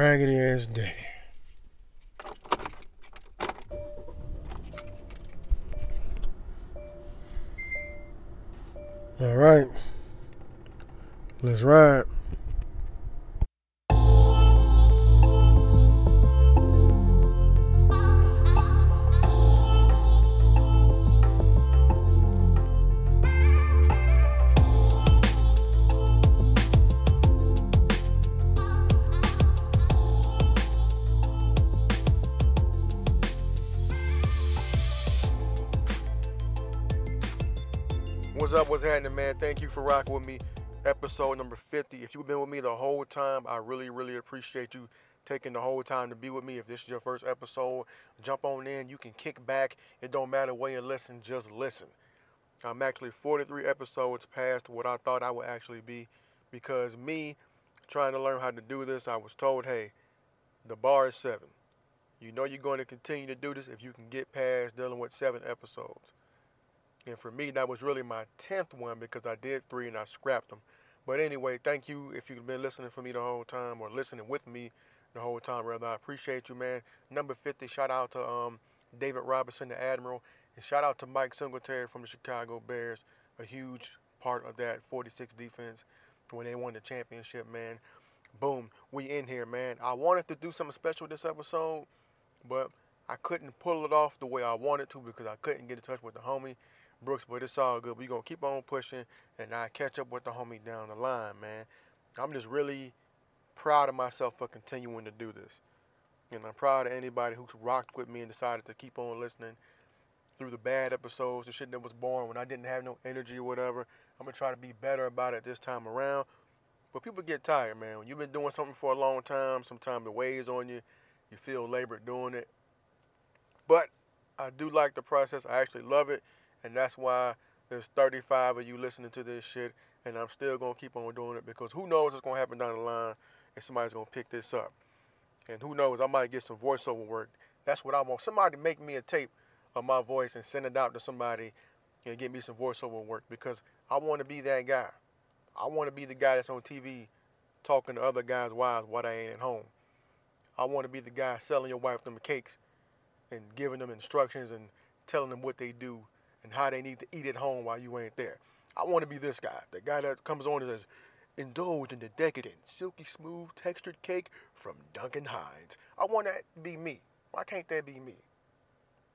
Raggedy ass day. You for rocking with me. Episode number 50. If you've been with me the whole time, I really, really appreciate you taking the whole time to be with me. If this is your first episode, jump on in. You can kick back. It don't matter where you listen, just listen. I'm actually 43 episodes past what I thought I would actually be because me trying to learn how to do this, I was told, hey, the bar is seven. You know you're going to continue to do this if you can get past dealing with seven episodes. And for me, that was really my 10th one because I did three and I scrapped them. But anyway, thank you if you've been listening for me the whole time or listening with me the whole time, rather. I appreciate you, man. Number 50, shout out to um, David Robinson, the Admiral. And shout out to Mike Singletary from the Chicago Bears, a huge part of that 46 defense when they won the championship, man. Boom, we in here, man. I wanted to do something special this episode, but I couldn't pull it off the way I wanted to because I couldn't get in touch with the homie. Brooks, but it's all good. we going to keep on pushing, and I catch up with the homie down the line, man. I'm just really proud of myself for continuing to do this. And I'm proud of anybody who's rocked with me and decided to keep on listening through the bad episodes, the shit that was born when I didn't have no energy or whatever. I'm going to try to be better about it this time around. But people get tired, man. When you've been doing something for a long time, sometimes it weighs on you. You feel labored doing it. But I do like the process. I actually love it. And that's why there's 35 of you listening to this shit, and I'm still gonna keep on doing it because who knows what's gonna happen down the line, and somebody's gonna pick this up. And who knows, I might get some voiceover work. That's what I want. Somebody make me a tape of my voice and send it out to somebody and get me some voiceover work because I want to be that guy. I want to be the guy that's on TV talking to other guys' wives while they ain't at home. I want to be the guy selling your wife them cakes and giving them instructions and telling them what they do and how they need to eat at home while you ain't there. I want to be this guy, the guy that comes on and says, indulge in the decadent, silky smooth, textured cake from Duncan Hines. I want that to be me. Why can't that be me?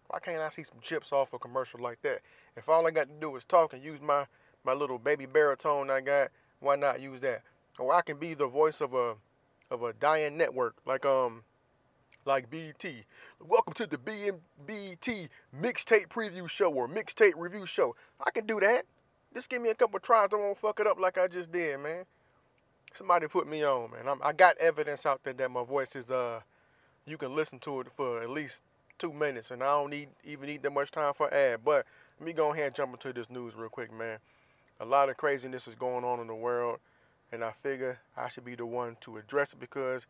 Why can't I see some chips off a commercial like that? If all I got to do is talk and use my, my little baby baritone I got, why not use that? Or I can be the voice of a of a dying network like um like BT. Welcome to the BMBT mixtape preview show or mixtape review show. I can do that. Just give me a couple tries. I won't fuck it up like I just did, man. Somebody put me on, man. I'm, i got evidence out there that my voice is uh, you can listen to it for at least two minutes, and I don't need even need that much time for ad. But let me go ahead and jump into this news real quick, man. A lot of craziness is going on in the world, and I figure I should be the one to address it because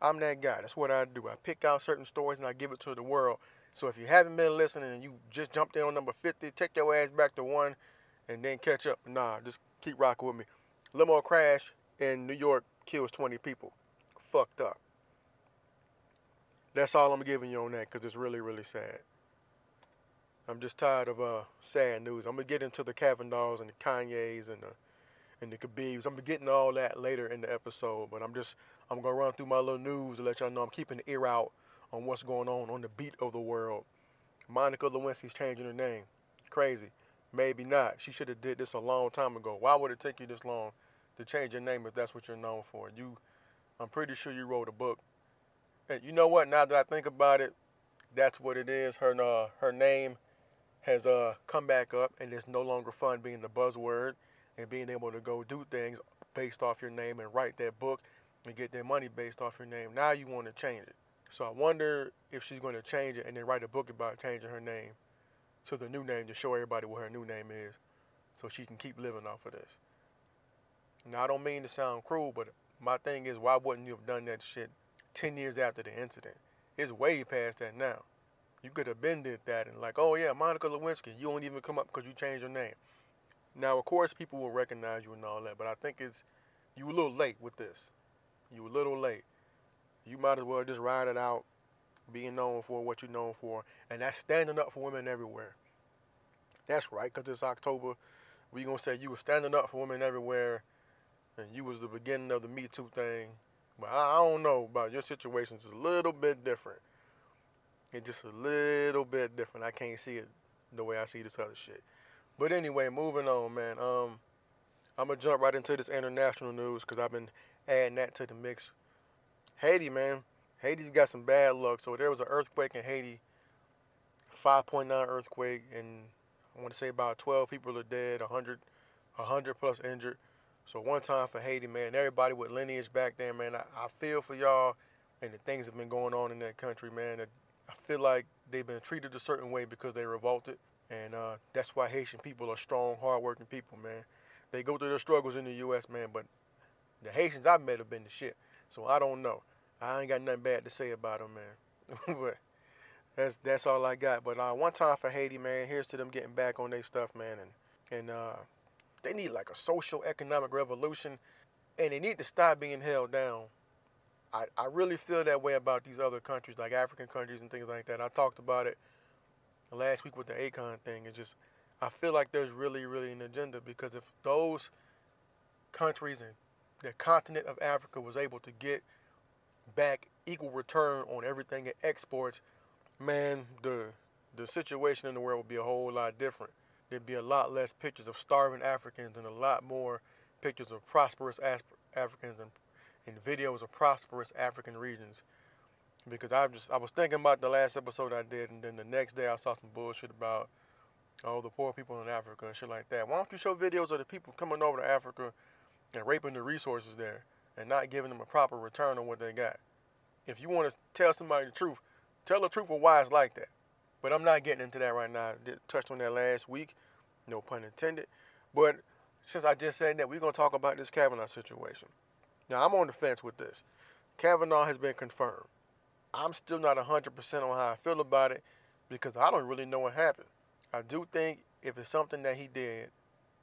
I'm that guy. That's what I do. I pick out certain stories and I give it to the world. So if you haven't been listening and you just jumped in on number 50, take your ass back to one and then catch up. Nah, just keep rocking with me. Limo crash in New York kills 20 people. Fucked up. That's all I'm giving you on that because it's really, really sad. I'm just tired of uh, sad news. I'm gonna get into the Kavanaughs and the Kanyes and the and the Khabibs. I'm getting all that later in the episode, but I'm just I'm gonna run through my little news to let y'all know I'm keeping the ear out on what's going on on the beat of the world. Monica Lewinsky's changing her name. Crazy. Maybe not. She should have did this a long time ago. Why would it take you this long to change your name if that's what you're known for? You, I'm pretty sure you wrote a book. And you know what? Now that I think about it, that's what it is. Her uh, her name has uh, come back up, and it's no longer fun being the buzzword and being able to go do things based off your name and write that book and get their money based off your name. Now you want to change it. So I wonder if she's going to change it and then write a book about changing her name to the new name to show everybody what her new name is so she can keep living off of this. Now, I don't mean to sound cruel, but my thing is, why wouldn't you have done that shit 10 years after the incident? It's way past that now. You could have been did that and like, oh yeah, Monica Lewinsky, you won't even come up because you changed your name. Now, of course, people will recognize you and all that, but I think it's you a little late with this. You a little late. you might as well just ride it out, being known for what you're known for, and that's standing up for women everywhere. That's right, cause it's October. We gonna say you were standing up for women everywhere, and you was the beginning of the Me Too thing. But I, I don't know about your situation. It's a little bit different. It's just a little bit different. I can't see it the way I see this other shit. But anyway, moving on, man. Um, I'm gonna jump right into this international news because I've been adding that to the mix. Haiti, man. Haiti's got some bad luck. So there was an earthquake in Haiti, 5.9 earthquake, and I want to say about 12 people are dead, 100, 100 plus injured. So one time for Haiti, man. Everybody with lineage back there, man. I, I feel for y'all and the things have been going on in that country, man. I feel like they've been treated a certain way because they revolted. And uh, that's why Haitian people are strong, hardworking people, man. They go through their struggles in the U.S., man, but the Haitians I've met have been the shit. So I don't know. I ain't got nothing bad to say about them, man. but that's that's all I got. But uh, one time for Haiti, man. Here's to them getting back on their stuff, man. And and uh, they need like a social economic revolution, and they need to stop being held down. I, I really feel that way about these other countries, like African countries and things like that. I talked about it last week with the Akon thing. It's just I feel like there's really, really an agenda because if those countries and the continent of Africa was able to get back equal return on everything it exports, man, the the situation in the world would be a whole lot different. There'd be a lot less pictures of starving Africans and a lot more pictures of prosperous Africans and, and videos of prosperous African regions. Because I just I was thinking about the last episode I did, and then the next day I saw some bullshit about oh the poor people in Africa and shit like that. Why don't you show videos of the people coming over to Africa and raping the resources there and not giving them a proper return on what they got? If you want to tell somebody the truth, tell the truth of why it's like that. But I'm not getting into that right now. I touched on that last week, no pun intended. But since I just said that, we're to talk about this Kavanaugh situation. Now, I'm on the fence with this. Kavanaugh has been confirmed. I'm still not 100% on how I feel about it because I don't really know what happened. I do think if it's something that he did,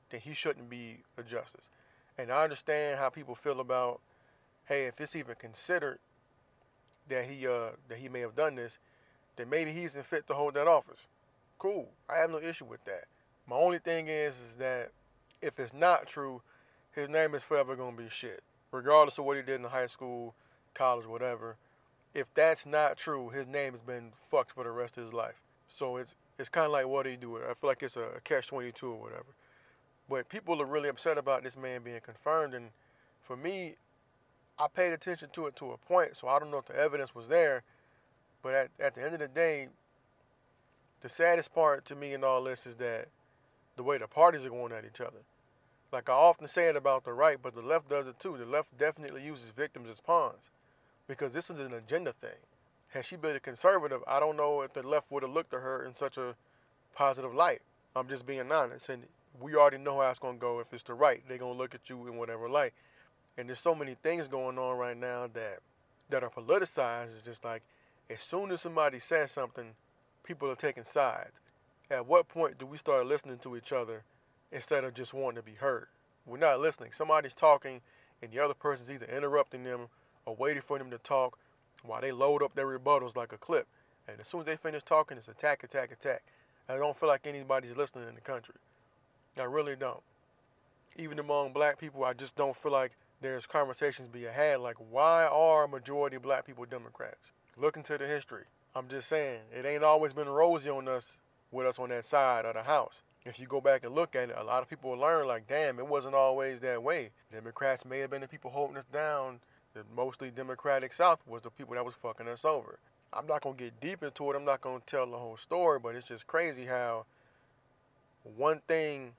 then he shouldn't be a justice. And I understand how people feel about, hey, if it's even considered that he uh that he may have done this, then maybe he's fit to hold that office. Cool. I have no issue with that. My only thing is is that if it's not true, his name is forever gonna be shit. Regardless of what he did in high school, college, whatever. If that's not true, his name has been fucked for the rest of his life. So it's it's kind of like what he do. I feel like it's a catch twenty two or whatever. But people are really upset about this man being confirmed, and for me, I paid attention to it to a point. So I don't know if the evidence was there, but at at the end of the day, the saddest part to me in all this is that the way the parties are going at each other. Like I often say it about the right, but the left does it too. The left definitely uses victims as pawns because this is an agenda thing. Had she been a conservative, I don't know if the left would have looked at her in such a positive light. I'm just being honest. And we already know how it's going to go. If it's the right, they're going to look at you in whatever light. And there's so many things going on right now that that are politicized. It's just like as soon as somebody says something, people are taking sides. At what point do we start listening to each other instead of just wanting to be heard? We're not listening. Somebody's talking, and the other person's either interrupting them or waiting for them to talk while they load up their rebuttals like a clip. And as soon as they finish talking, it's attack, attack, attack. I don't feel like anybody's listening in the country. I really don't. Even among black people, I just don't feel like there's conversations being had like, why are majority black people Democrats? Look into the history. I'm just saying, it ain't always been rosy on us with us on that side of the house. If you go back and look at it, a lot of people learn like, damn, it wasn't always that way. Democrats may have been the people holding us down the mostly Democratic South was the people that was fucking us over. I'm not gonna get deep into it. I'm not gonna tell the whole story, but it's just crazy how one thing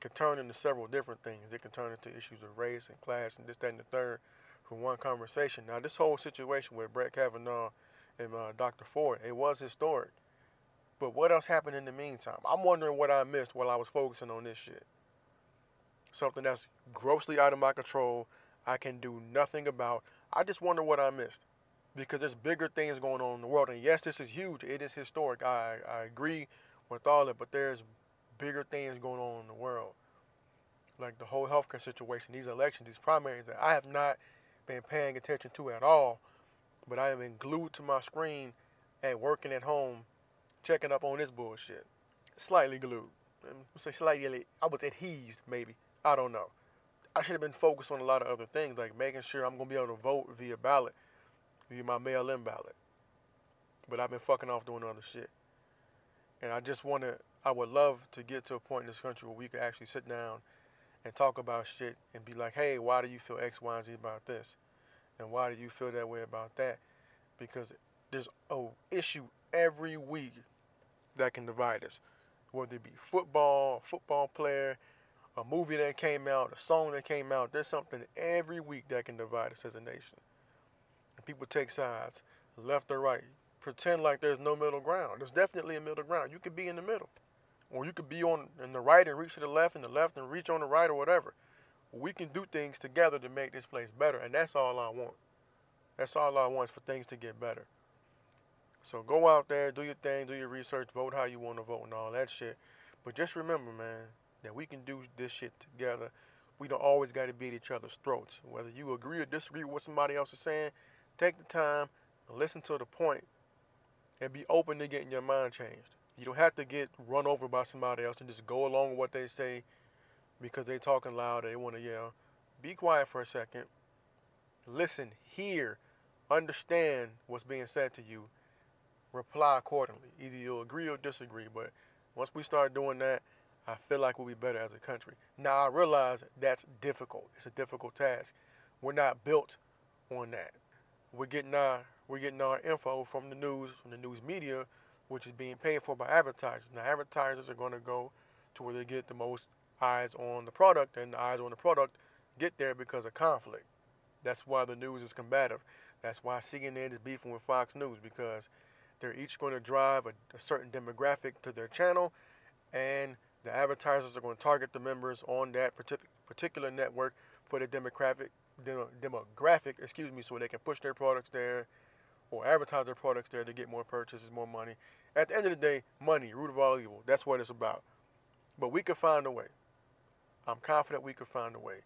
could turn into several different things. It can turn into issues of race and class and this, that, and the third from one conversation. Now, this whole situation with Brett Kavanaugh and uh, Dr. Ford, it was historic. But what else happened in the meantime? I'm wondering what I missed while I was focusing on this shit. Something that's grossly out of my control I can do nothing about. I just wonder what I missed because there's bigger things going on in the world. And yes, this is huge. It is historic. I, I agree with all of it, but there's bigger things going on in the world. Like the whole healthcare situation, these elections, these primaries that I have not been paying attention to at all. but I have been glued to my screen and working at home, checking up on this bullshit. Slightly glued. I say slightly. I was adhesed, maybe. I don't know. I should have been focused on a lot of other things, like making sure I'm gonna be able to vote via ballot, via my mail-in ballot. But I've been fucking off doing other shit. And I just want to. I would love to get to a point in this country where we could actually sit down and talk about shit and be like, hey, why do you feel X, Y, and Z about this? And why do you feel that way about that? Because there's a issue every week that can divide us. Whether it be football, football player, a movie that came out, a song that came out, there's something every week that can divide us as a nation. And people take sides, left or right, pretend like there's no middle ground. There's definitely a middle ground. You could be in the middle. Or you could be on in the right and reach to the left and the left and reach on the right or whatever. We can do things together to make this place better, and that's all I want. That's all I want is for things to get better. So go out there, do your thing, do your research, vote how you want to vote and all that shit. But just remember, man, that we can do this shit together. We don't always got to beat each other's throats. Whether you agree or disagree with what somebody else is saying, take the time, and listen to the point, and be open to getting your mind changed. You don't have to get run over by somebody else and just go along with what they say because they talking loud and they want to yell. Be quiet for a second. Listen, hear, understand what's being said to you. Reply accordingly. Either you'll agree or disagree, but once we start doing that, I feel like we'll be better as a country. Now I realize that's difficult. It's a difficult task. We're not built on that. We're getting our we're getting our info from the news, from the news media, which is being paid for by advertisers. Now advertisers are going to go to where they get the most eyes on the product, and the eyes on the product get there because of conflict. That's why the news is combative. That's why CNN is beefing with Fox News because they're each going to drive a, a certain demographic to their channel, and the advertisers are going to target the members on that particular network for the demographic, demographic, excuse me, so they can push their products there or advertise their products there to get more purchases, more money. At the end of the day, money, root of all evil. That's what it's about. But we could find a way. I'm confident we could find a way.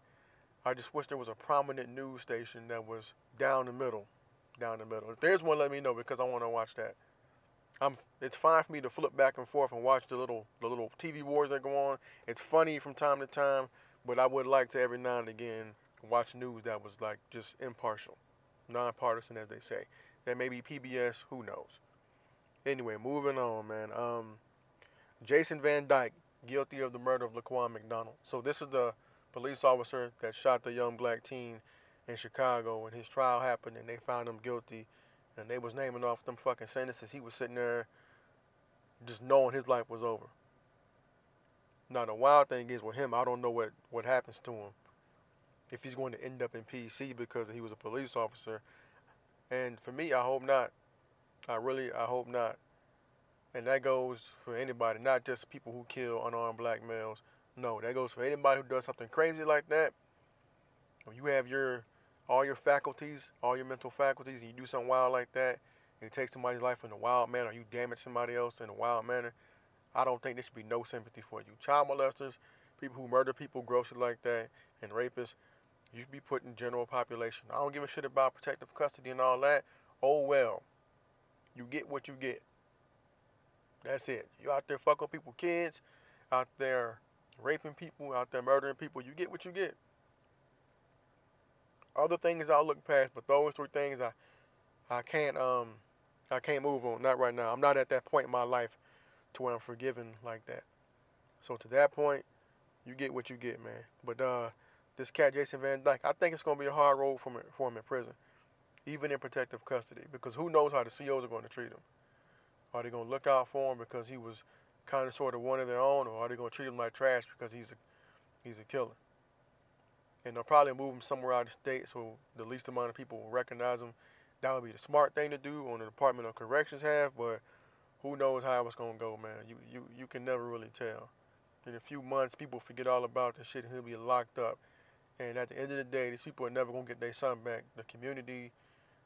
I just wish there was a prominent news station that was down the middle, down the middle. If there's one, let me know because I want to watch that. I'm, it's fine for me to flip back and forth and watch the little the little TV wars that go on. It's funny from time to time, but I would like to every now and again watch news that was like just impartial, nonpartisan, as they say. That may be PBS, who knows. Anyway, moving on, man. Um, Jason Van Dyke guilty of the murder of Laquan McDonald. So this is the police officer that shot the young black teen in Chicago, and his trial happened, and they found him guilty and they was naming off them fucking sentences. He was sitting there just knowing his life was over. Now the wild thing is with him, I don't know what, what happens to him. If he's going to end up in PC because he was a police officer. And for me, I hope not. I really, I hope not. And that goes for anybody, not just people who kill unarmed black males. No, that goes for anybody who does something crazy like that. When you have your all your faculties, all your mental faculties, and you do something wild like that, and you take somebody's life in a wild manner, or you damage somebody else in a wild manner, I don't think there should be no sympathy for you. Child molesters, people who murder people grossly like that, and rapists, you should be put in general population. I don't give a shit about protective custody and all that. Oh well. You get what you get. That's it. You out there fucking people, kids, out there raping people, out there murdering people. You get what you get. Other things I'll look past, but those three things I I can't um I can't move on. Not right now. I'm not at that point in my life to where I'm forgiven like that. So to that point, you get what you get, man. But uh, this cat Jason Van Dyke, I think it's gonna be a hard road for him, for him in prison, even in protective custody, because who knows how the COs are going to treat him. Are they gonna look out for him because he was kind of sort of one of their own, or are they gonna treat him like trash because he's a he's a killer? And they'll probably move him somewhere out of state so the least amount of people will recognize him. That would be the smart thing to do on the Department of Corrections have, but who knows how it's gonna go, man. You you you can never really tell. In a few months, people forget all about the shit and he'll be locked up. And at the end of the day, these people are never gonna get their son back. The community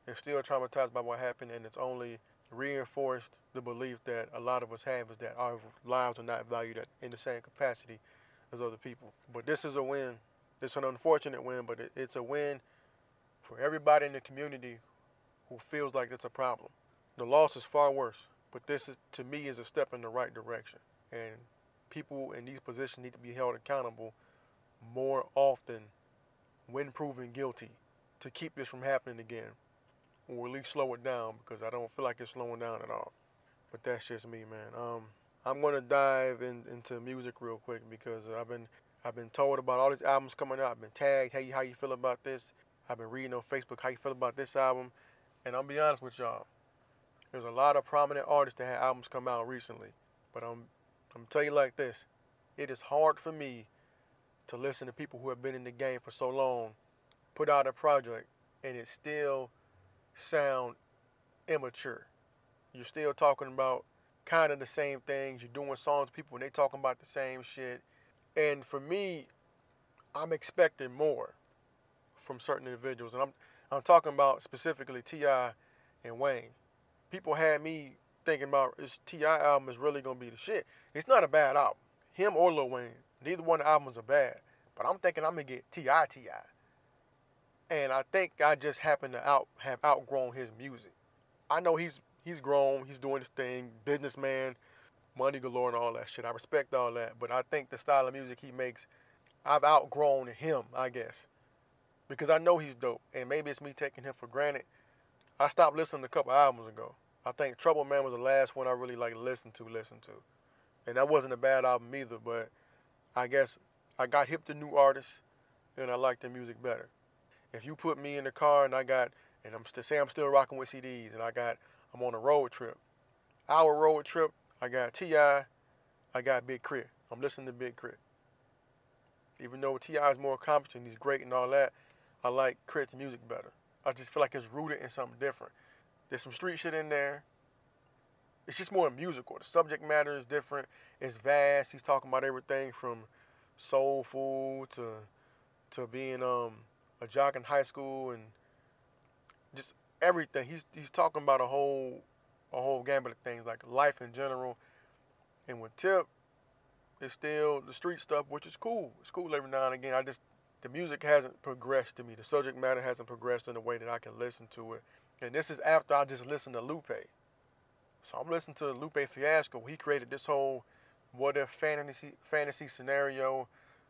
is still traumatized by what happened, and it's only reinforced the belief that a lot of us have is that our lives are not valued in the same capacity as other people. But this is a win it's an unfortunate win, but it, it's a win for everybody in the community who feels like it's a problem. The loss is far worse, but this is to me is a step in the right direction. And people in these positions need to be held accountable more often when proven guilty to keep this from happening again. Or at least slow it down because I don't feel like it's slowing down at all. But that's just me, man. Um, I'm gonna dive in, into music real quick because I've been I've been told about all these albums coming out. I've been tagged. Hey, how you feel about this? I've been reading on Facebook how you feel about this album. And I'm be honest with y'all. There's a lot of prominent artists that had albums come out recently, but I'm I'm tell you like this. It is hard for me to listen to people who have been in the game for so long put out a project and it still sound immature. You're still talking about kind of the same things. You're doing songs people and they talking about the same shit. And for me, I'm expecting more from certain individuals. And I'm I'm talking about specifically T.I. and Wayne. People had me thinking about this T.I. album is really gonna be the shit. It's not a bad album. Him or Lil Wayne. Neither one of the albums are bad. But I'm thinking I'm gonna get T.I. T.I. And I think I just happen to out have outgrown his music. I know he's he's grown, he's doing his thing, businessman, money galore and all that shit. I respect all that. But I think the style of music he makes, I've outgrown him, I guess. Because I know he's dope. And maybe it's me taking him for granted. I stopped listening a couple albums ago. I think Trouble Man was the last one I really like listened to, listened to. And that wasn't a bad album either, but I guess I got hip to new artists and I like their music better. If you put me in the car and I got, and I'm still say I'm still rocking with CDs and I got, I'm on a road trip. Our road trip, I got T.I., I got Big K.R.I.T. I'm listening to Big K.R.I.T. Even though T.I. is more accomplished and he's great and all that, I like K.R.I.T.'s music better. I just feel like it's rooted in something different. There's some street shit in there. It's just more musical. The subject matter is different. It's vast. He's talking about everything from soul food to to being um, a jock in high school and just everything. He's he's talking about a whole a whole gambit of things like life in general. And with Tip, it's still the street stuff, which is cool. It's cool every now and again. I just the music hasn't progressed to me. The subject matter hasn't progressed in a way that I can listen to it. And this is after I just listened to Lupe. So I'm listening to Lupe Fiasco. He created this whole what if fantasy fantasy scenario.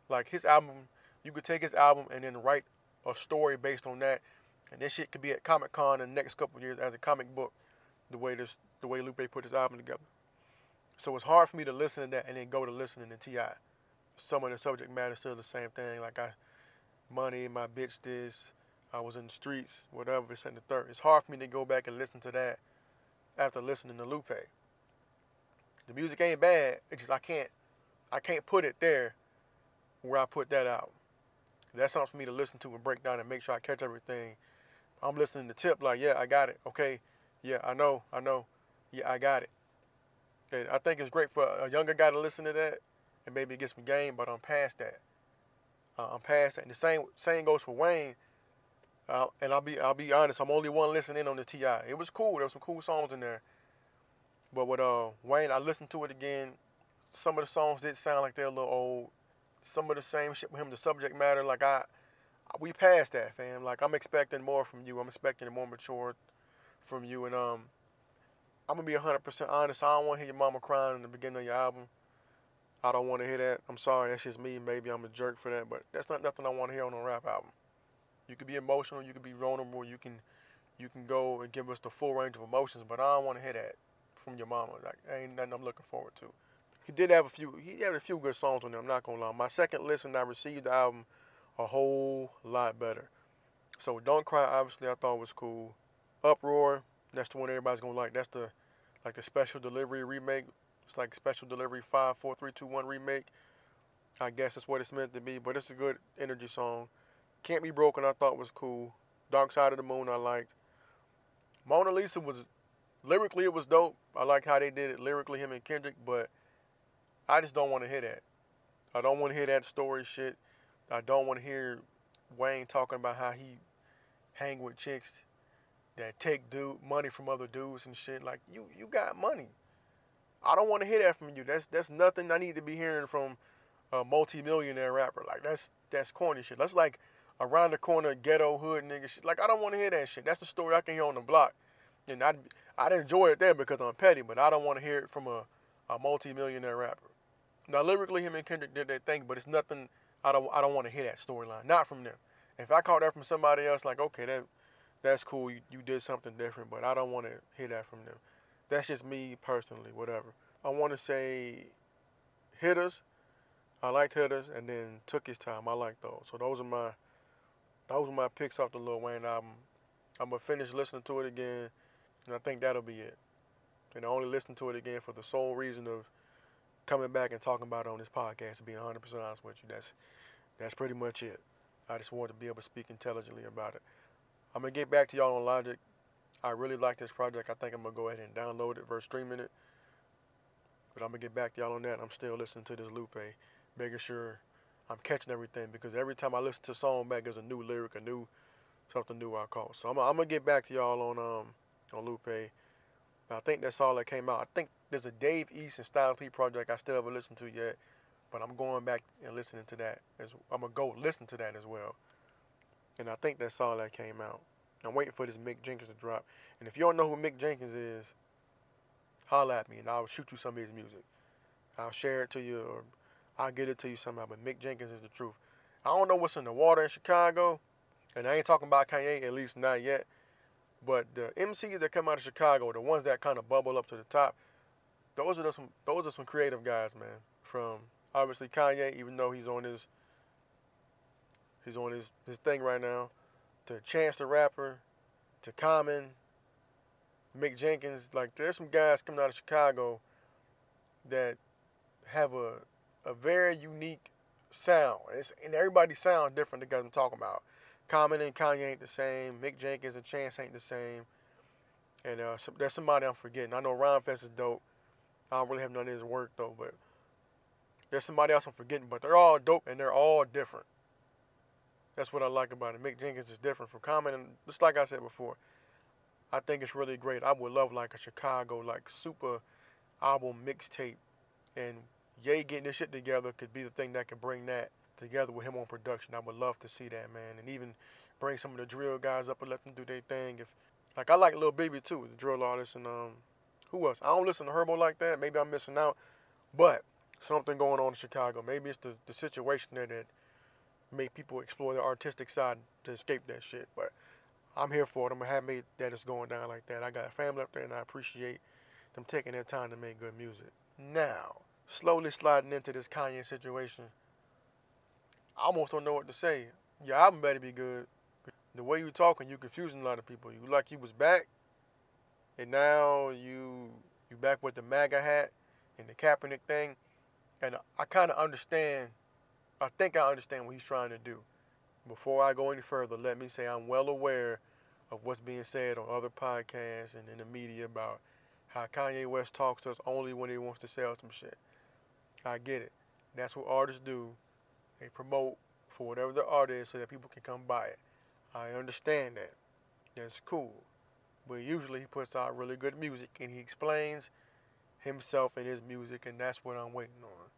Like his album, you could take his album and then write a story based on that, and this shit could be at Comic Con in the next couple years as a comic book. The way this, the way Lupe put his album together. So it's hard for me to listen to that and then go to listening to T.I. Some of the subject matter still the same thing. Like I, money, my bitch this, I was in the streets, whatever, it's in the third. It's hard for me to go back and listen to that after listening to Lupe. The music ain't bad. It's just I can't I can't put it there where I put that out. That's something for me to listen to and break down and make sure I catch everything. I'm listening to Tip like, yeah, I got it. Okay, yeah, I know, I know. Yeah, I got it. And I think it's great for a younger guy to listen to that and maybe get some game, but I'm past that. Uh, I'm past that. And the same same goes for Wayne. Uh, and I'll be I'll be honest, I'm only one listening on the T.I. It was cool. There were some cool songs in there. But with uh, Wayne, I listened to it again. Some of the songs did sound like they're a little old. Some of the same shit with him, the subject matter, like I, we passed that, fam. Like I'm expecting more from you. I'm expecting a more mature from you, and um, I'm gonna be 100% honest. I don't want to hear your mama crying in the beginning of your album. I don't want to hear that. I'm sorry, that's just me. Maybe I'm a jerk for that, but that's not nothing I want to hear on a rap album. You could be emotional, you could be vulnerable, you can, you can go and give us the full range of emotions, but I don't want to hear that from your mama. Like ain't nothing I'm looking forward to. He did have a few. He had a few good songs on there. I'm not gonna lie. My second listen, I received the album a whole lot better. So don't cry. Obviously, I thought was cool. Uproar. That's the one everybody's gonna like. That's the like the special delivery remake. It's like special delivery five, four, three, two, one remake. I guess that's what it's meant to be. But it's a good energy song. Can't be broken. I thought was cool. Dark Side of the Moon. I liked. Mona Lisa was lyrically it was dope. I like how they did it lyrically, him and Kendrick, but I just don't want to hear that. I don't want to hear that story shit. I don't want to hear Wayne talking about how he hang with chicks that take dude money from other dudes and shit. Like you, you got money. I don't want to hear that from you. That's that's nothing I need to be hearing from a multi-millionaire rapper. Like that's that's corny shit. That's like around the corner ghetto hood nigga shit. Like I don't want to hear that shit. That's the story I can hear on the block, and I I'd enjoy it there because I'm petty, but I don't want to hear it from a a multi-millionaire rapper. Now lyrically, him and Kendrick did their thing, but it's nothing. I don't I don't want to hear that storyline. Not from them. If I caught that from somebody else, like okay, that that's cool. You, you did something different, but I don't want to hear that from them. That's just me personally. Whatever. I want to say hitters. I liked hitters, and then took his time. I like those. So those are my those are my picks off the Lil Wayne album. I'm gonna finish listening to it again, and I think that'll be it. And I only listen to it again for the sole reason of coming back and talking about it on this podcast. To be 100% honest with you, that's that's pretty much it. I just wanted to be able to speak intelligently about it. I'm gonna get back to y'all on Logic. I really like this project. I think I'm gonna go ahead and download it versus streaming it. But I'm gonna get back to y'all on that. I'm still listening to this Lupe, making sure I'm catching everything because every time I listen to a song back, there's a new lyric, a new something new I call. So I'm, I'm gonna get back to y'all on um on Lupe. I think that's all that came out. I think there's a Dave East and Styles P project I still haven't listened to yet, but I'm going back and listening to that. As, I'm gonna go listen to that as well. And I think that's all that came out. I'm waiting for this Mick Jenkins to drop. And if you don't know who Mick Jenkins is, holla at me and I'll shoot you some of his music. I'll share it to you or I'll get it to you somehow. But Mick Jenkins is the truth. I don't know what's in the water in Chicago, and I ain't talking about Kanye, at least not yet. But the MCs that come out of Chicago, the ones that kind of bubble up to the top, those are some those are some creative guys, man. From obviously Kanye, even though he's on his he's on his, his thing right now, to Chance the Rapper, to Common, Mick Jenkins. Like there's some guys coming out of Chicago that have a a very unique sound. It's, and everybody sounds different. The guys I'm talking about. Common and Kanye ain't the same. Mick Jenkins and Chance ain't the same. And uh, so, there's somebody I'm forgetting. I know Rhymefest is dope. I don't really have none of his work though, but there's somebody else I'm forgetting. But they're all dope and they're all different. That's what I like about it. Mick Jenkins is different from Common, and just like I said before, I think it's really great. I would love like a Chicago like super album mixtape, and Ye getting this shit together could be the thing that could bring that together with him on production. I would love to see that, man. And even bring some of the drill guys up and let them do their thing. If like I like Lil Baby too, the drill artist, and um, who else? I don't listen to Herbo like that. Maybe I'm missing out, but something going on in Chicago. Maybe it's the, the situation there that make people explore their artistic side to escape that shit. But I'm here for it. I'm happy that it's going down like that. I got a family up there, and I appreciate them taking their time to make good music. Now, slowly sliding into this Kanye situation. I almost don't know what to say. Your album better be good. The way you're talking, you're confusing a lot of people. You like you was back, and now you you back with the MAGA hat and the Kaepernick thing, and I kind of understand. I think I understand what he's trying to do. Before I go any further, let me say I'm well aware of what's being said on other podcasts and in the media about how Kanye West talks to us only when he wants to sell some shit. I get it. That's what artists do. They promote for whatever the art is so that people can come buy it. I understand that. That's cool. But usually he puts out really good music and he explains himself and his music and that's what I'm waiting on.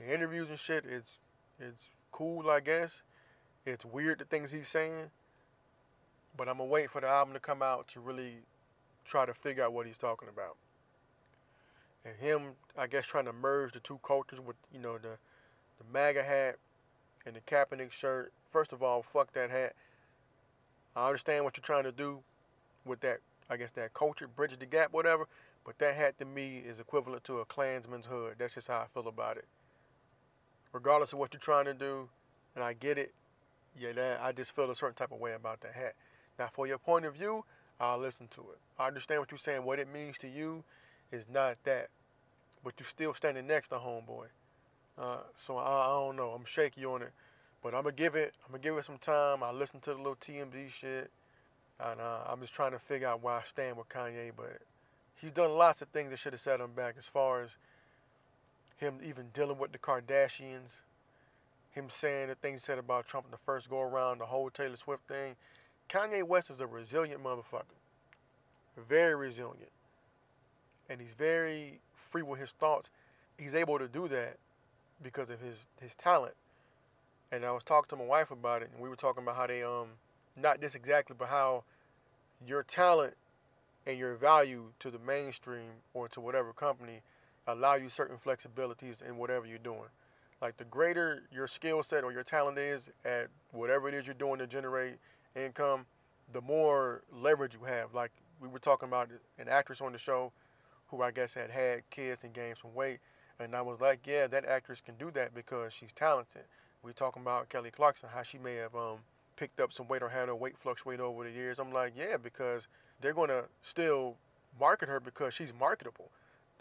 The interviews and shit, it's it's cool I guess. It's weird the things he's saying. But I'm gonna wait for the album to come out to really try to figure out what he's talking about and him, I guess, trying to merge the two cultures with you know the the MAGA hat and the Kaepernick shirt. First of all, fuck that hat. I understand what you're trying to do with that. I guess that culture, bridge the gap, whatever. But that hat to me is equivalent to a Klansman's hood. That's just how I feel about it. Regardless of what you're trying to do, and I get it. Yeah, that I just feel a certain type of way about that hat. Now, for your point of view, I'll listen to it. I understand what you're saying. What it means to you is not that. But you're still standing next to homeboy. Uh, so I, I, don't know. I'm shaky on it, but I'm gonna give it. I'm gonna give it some time. I listen to the little TMZ shit, and uh, I'm just trying to figure out where I stand with Kanye. But he's done lots of things that should have set him back, as far as him even dealing with the Kardashians, him saying the things he said about Trump in the first go around, the whole Taylor Swift thing. Kanye West is a resilient motherfucker. Very resilient and he's very free with his thoughts. He's able to do that because of his his talent, And I was talking to my wife about it, and we were talking about how they um, not this exactly, but how your talent and your value to the mainstream or to whatever company allow you certain flexibilities in whatever you're doing. Like the greater your skill set or your talent is at whatever it is you're doing to generate income, the more leverage you have. Like we were talking about an actress on the show who I guess had had kids and gained some weight. And I was like, yeah, that actress can do that because she's talented. We are talking about Kelly Clarkson, how she may have um, picked up some weight or had her weight fluctuate over the years. I'm like, yeah, because they're going to still market her because she's marketable.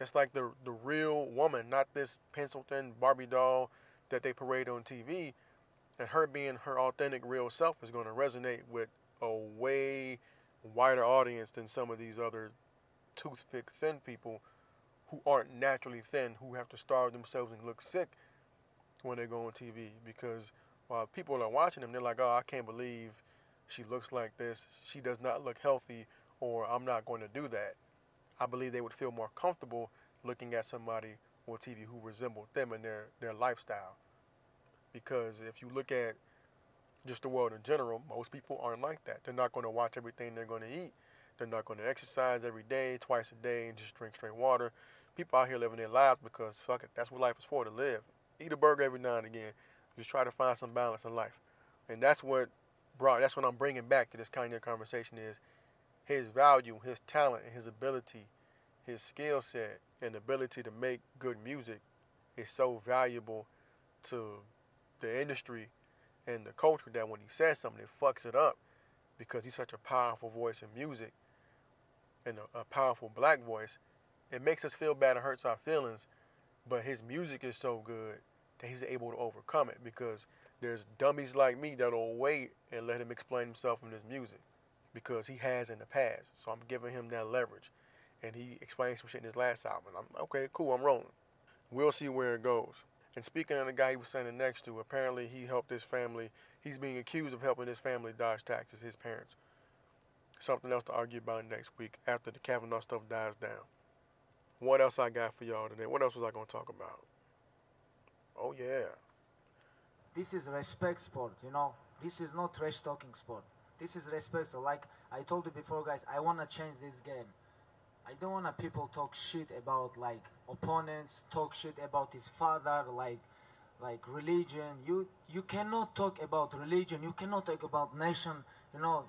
That's like the the real woman, not this pencil thin Barbie doll that they parade on TV. And her being her authentic, real self is going to resonate with a way wider audience than some of these other toothpick thin people who aren't naturally thin, who have to starve themselves and look sick when they go on TV. Because while people are watching them, they're like, oh, I can't believe she looks like this. She does not look healthy, or I'm not going to do that. I believe they would feel more comfortable looking at somebody on TV who resembled them in their, their lifestyle. Because if you look at just the world in general, most people aren't like that. They're not going to watch everything they're going to eat. They're not going to exercise every day, twice a day, and just drink straight water. People out here living their lives because fuck it, that's what life is for to live. Eat a burger every now and again. Just try to find some balance in life, and that's what brought. That's what I'm bringing back to this of conversation is his value, his talent, and his ability, his skill set, and ability to make good music is so valuable to the industry and the culture that when he says something, it fucks it up because he's such a powerful voice in music and a, a powerful black voice. It makes us feel bad and hurts our feelings, but his music is so good that he's able to overcome it because there's dummies like me that'll wait and let him explain himself in his music because he has in the past. So I'm giving him that leverage. And he explained some shit in his last album. I'm okay, cool, I'm rolling. We'll see where it goes. And speaking of the guy he was standing next to, apparently he helped his family. He's being accused of helping his family dodge taxes, his parents. Something else to argue about next week after the Kavanaugh stuff dies down. What else I got for y'all today? What else was I going to talk about? Oh, yeah. This is respect sport, you know. This is not trash talking sport. This is respect. So like I told you before, guys, I want to change this game. I don't want people talk shit about like opponents, talk shit about his father, like like religion. You you cannot talk about religion. You cannot talk about nation. You know,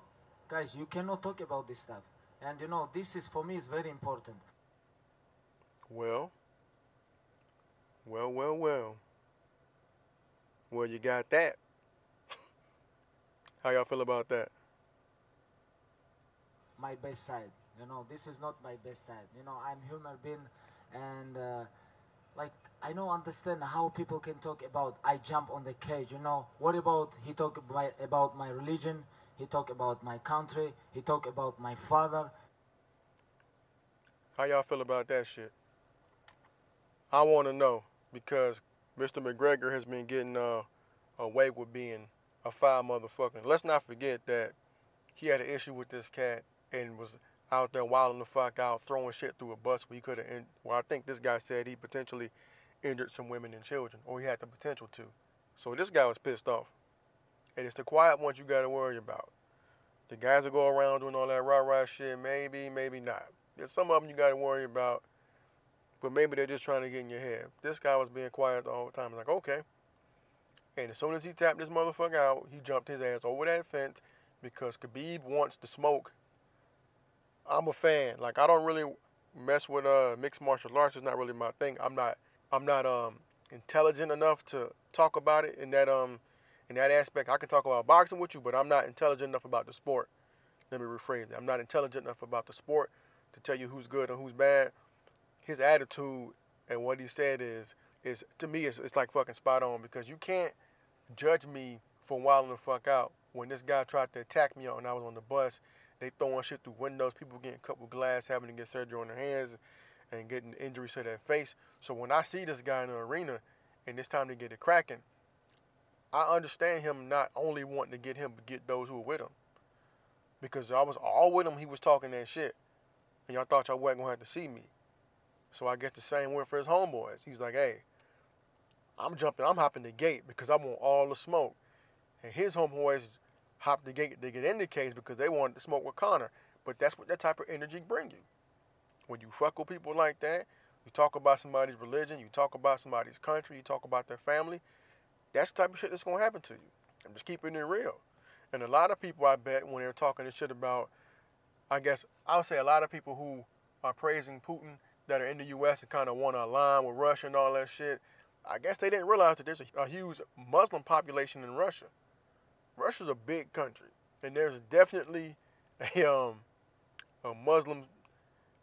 guys, you cannot talk about this stuff. And you know, this is for me is very important. Well, well, well, well. Well, you got that. How y'all feel about that? My best side. You know, this is not my best side. You know, I'm human being, and uh, like I don't understand how people can talk about I jump on the cage. You know, what about he talk about, about my religion? He talk about my country. He talk about my father. How y'all feel about that shit? I want to know because Mr. McGregor has been getting uh, away with being a foul motherfucker. Let's not forget that he had an issue with this cat and was out there wilding the fuck out, throwing shit through a bus where he could have. Well, I think this guy said he potentially injured some women and children, or he had the potential to. So this guy was pissed off. And it's the quiet ones you got to worry about. The guys that go around doing all that rah rah shit, maybe, maybe not. There's some of them you got to worry about, but maybe they're just trying to get in your head. This guy was being quiet the whole time. Like, okay. And as soon as he tapped this motherfucker out, he jumped his ass over that fence because Khabib wants to smoke I'm a fan. Like I don't really mess with uh mixed martial arts. It's not really my thing. I'm not I'm not um intelligent enough to talk about it in that um in that aspect. I can talk about boxing with you, but I'm not intelligent enough about the sport. Let me rephrase that. I'm not intelligent enough about the sport to tell you who's good and who's bad. His attitude and what he said is is to me it's, it's like fucking spot on because you can't judge me for wilding the fuck out when this guy tried to attack me on I was on the bus they throwing shit through windows, people getting cut with glass, having to get surgery on their hands and getting injuries to their face. So when I see this guy in the arena and it's time to get it cracking, I understand him not only wanting to get him, but get those who are with him. Because I was all with him, he was talking that shit. And y'all thought y'all wasn't gonna have to see me. So I guess the same went for his homeboys. He's like, hey, I'm jumping, I'm hopping the gate because I want all the smoke. And his homeboys hopped the gate to get in the case because they wanted to smoke with Conor. But that's what that type of energy bring you. When you fuck with people like that, you talk about somebody's religion, you talk about somebody's country, you talk about their family, that's the type of shit that's gonna happen to you. I'm just keeping it real. And a lot of people, I bet, when they're talking this shit about, I guess I'll say a lot of people who are praising Putin that are in the U.S. and kind of want to align with Russia and all that shit. I guess they didn't realize that there's a, a huge Muslim population in Russia. Russia's a big country, and there's definitely a um a Muslim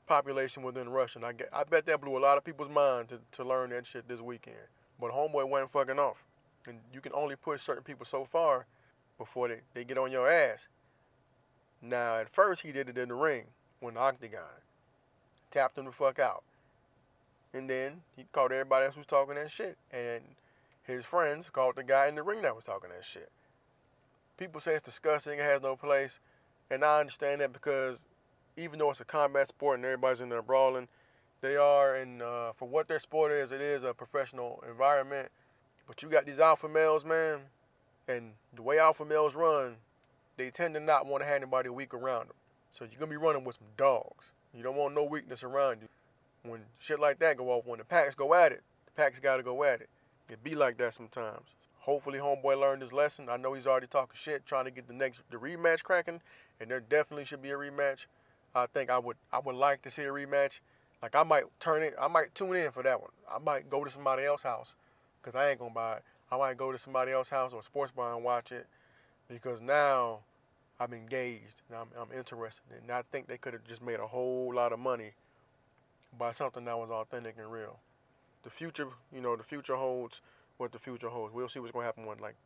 population within Russia. And I get, I bet that blew a lot of people's mind to, to learn that shit this weekend. But homeboy went fucking off, and you can only push certain people so far before they, they get on your ass. Now, at first, he did it in the ring when the octagon tapped him the fuck out. And then he called everybody else who was talking that shit. And his friends called the guy in the ring that was talking that shit. People say it's disgusting, it has no place. And I understand that because even though it's a combat sport and everybody's in there brawling, they are, and uh, for what their sport is, it is a professional environment. But you got these alpha males, man, and the way alpha males run, they tend to not want to have anybody weak around them. So you're gonna be running with some dogs. You don't want no weakness around you. When shit like that go off, when the packs go at it, the packs gotta go at it. It be like that sometimes. Hopefully, homeboy learned his lesson. I know he's already talking shit, trying to get the next the rematch cracking, and there definitely should be a rematch. I think I would I would like to see a rematch. Like I might turn it, I might tune in for that one. I might go to somebody else's house, cause I ain't gonna buy it. I might go to somebody else's house or a sports bar and watch it, because now I'm engaged and I'm, I'm interested. And I think they could have just made a whole lot of money by something that was authentic and real. The future, you know, the future holds what the future holds. We'll see what's going to happen when, like,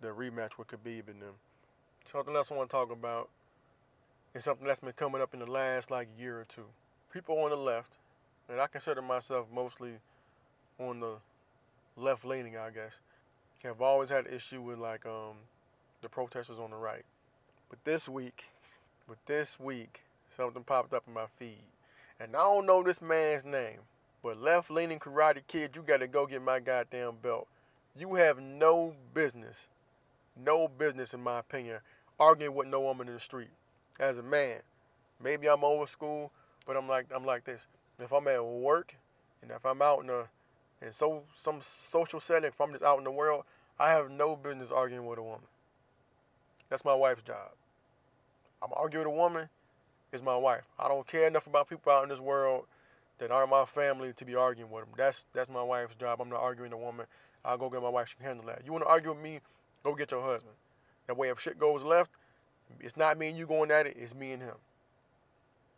the rematch with Khabib and them. Something else I want to talk about is something that's been coming up in the last, like, year or two. People on the left, and I consider myself mostly on the left leaning, I guess, have always had issue with, like, um, the protesters on the right. But this week, but this week, something popped up in my feed. And I don't know this man's name, but left leaning karate kid, you gotta go get my goddamn belt. You have no business, no business, in my opinion, arguing with no woman in the street. As a man, maybe I'm old school, but I'm like I'm like this. If I'm at work, and if I'm out in a in so some social setting, if I'm just out in the world, I have no business arguing with a woman. That's my wife's job. I'm arguing with a woman, is my wife. I don't care enough about people out in this world that aren't my family to be arguing with them. That's that's my wife's job. I'm not arguing with a woman. I'll go get my wife. She can handle that. You want to argue with me? Go get your husband. That way, if shit goes left, it's not me and you going at it. It's me and him.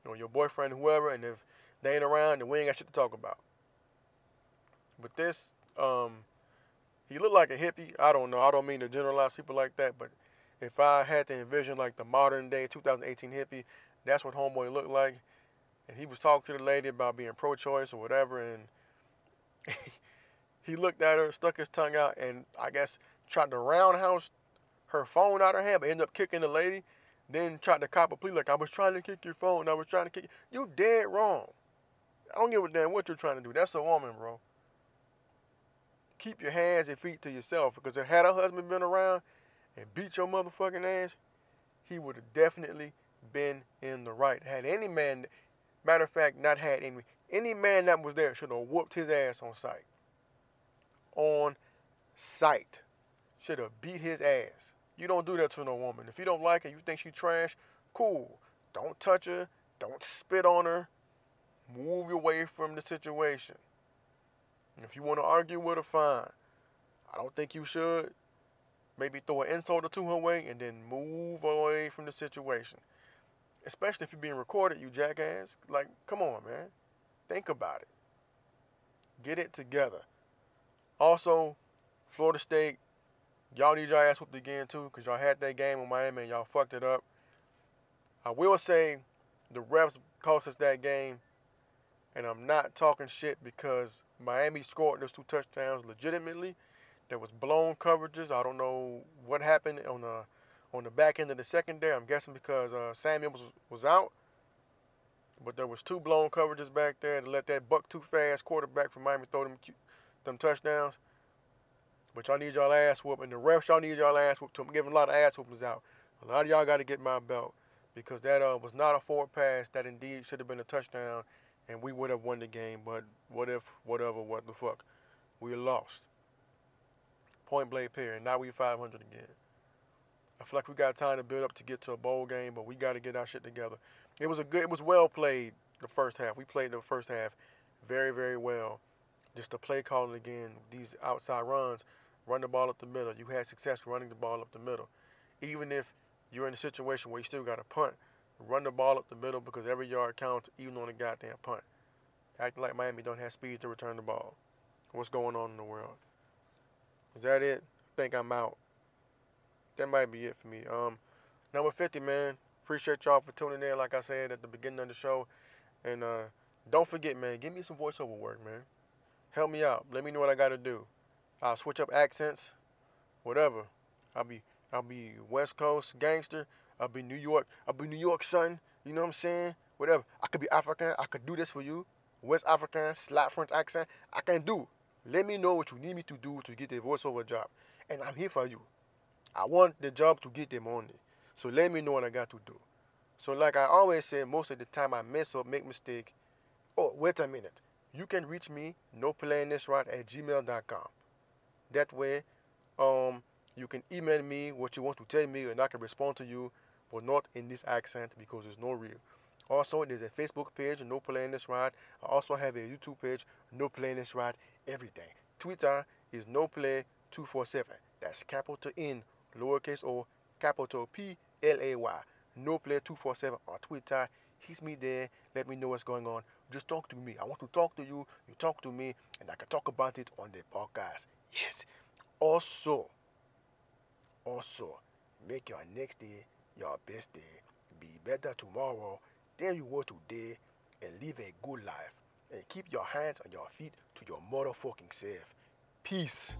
You know, your boyfriend, whoever, and if they ain't around, then we ain't got shit to talk about. But this, um, he looked like a hippie. I don't know. I don't mean to generalize people like that, but if I had to envision like the modern day 2018 hippie, that's what Homeboy looked like. And he was talking to the lady about being pro-choice or whatever, and he looked at her, stuck his tongue out, and I guess tried to roundhouse her phone out of her hand, but ended up kicking the lady. Then tried to cop a plea like I was trying to kick your phone. I was trying to kick you. You dead wrong. I don't give a damn what you're trying to do. That's a woman, bro. Keep your hands and feet to yourself because if had her husband been around, and beat your motherfucking ass, he would have definitely been in the right. Had any man, matter of fact, not had any, any man that was there should have whooped his ass on sight. On sight. Should have beat his ass. You don't do that to no woman. If you don't like her, you think she trash, cool. Don't touch her. Don't spit on her. Move away from the situation. If you want to argue with her, fine. I don't think you should maybe throw an insult or two her way, and then move away from the situation. Especially if you're being recorded, you jackass. Like, come on, man. Think about it. Get it together. Also, Florida State, y'all need your ass whooped again too, because y'all had that game in Miami and y'all fucked it up. I will say the refs cost us that game, and I'm not talking shit because Miami scored those two touchdowns legitimately there was blown coverages. I don't know what happened on the on the back end of the secondary. I'm guessing because uh, Samuel was, out. But there was two blown coverages back there to let that buck too fast quarterback from Miami throw them them touchdowns. But y'all need y'all ass whoop, and the refs y'all need y'all ass whoop. I'm giving a lot of ass whoopings out. A lot of y'all got to get my belt because that uh, was not a forward pass. That indeed should have been a touchdown, and we would have won the game. But what if, whatever, what the fuck, we lost. Point blank period. Now we 500 again. I feel like we got time to build up to get to a bowl game, but we got to get our shit together. It was a good, it was well played the first half. We played the first half very, very well. Just the play calling again, these outside runs, run the ball up the middle. You had success running the ball up the middle. Even if you're in a situation where you still got a punt, run the ball up the middle because every yard counts, even on a goddamn punt. Acting like Miami don't have speed to return the ball. What's going on in the world? Is that it? I think I'm out. That might be it for me. Um, number 50, man. Appreciate y'all for tuning in, like I said at the beginning of the show. And uh, don't forget, man, give me some voiceover work, man. Help me out. Let me know what I got to do. I'll switch up accents, whatever. I'll be I'll be West Coast gangster. I'll be New York. I'll be New York son. You know what I'm saying? Whatever. I could be African. I could do this for you. West African, slap French accent. I can do. Let me know what you need me to do to get the voiceover job. And I'm here for you. I want the job to get the money. So let me know what I got to do. So like I always say, most of the time I mess up, make mistake. Oh, wait a minute. You can reach me, no this right at gmail.com. That way, um, you can email me what you want to tell me and I can respond to you, but not in this accent because it's no real. Also, there's a Facebook page, No This Right. I also have a YouTube page, No This Right, every day. Twitter is No Play 247. That's capital N, lowercase o, capital P L A Y. No Play 247 on Twitter. Hit me there. Let me know what's going on. Just talk to me. I want to talk to you. You talk to me, and I can talk about it on the podcast. Yes. Also, also, make your next day your best day. Be better tomorrow than you were today, and live a good life. And keep your hands on your feet to your motherfucking self. Peace.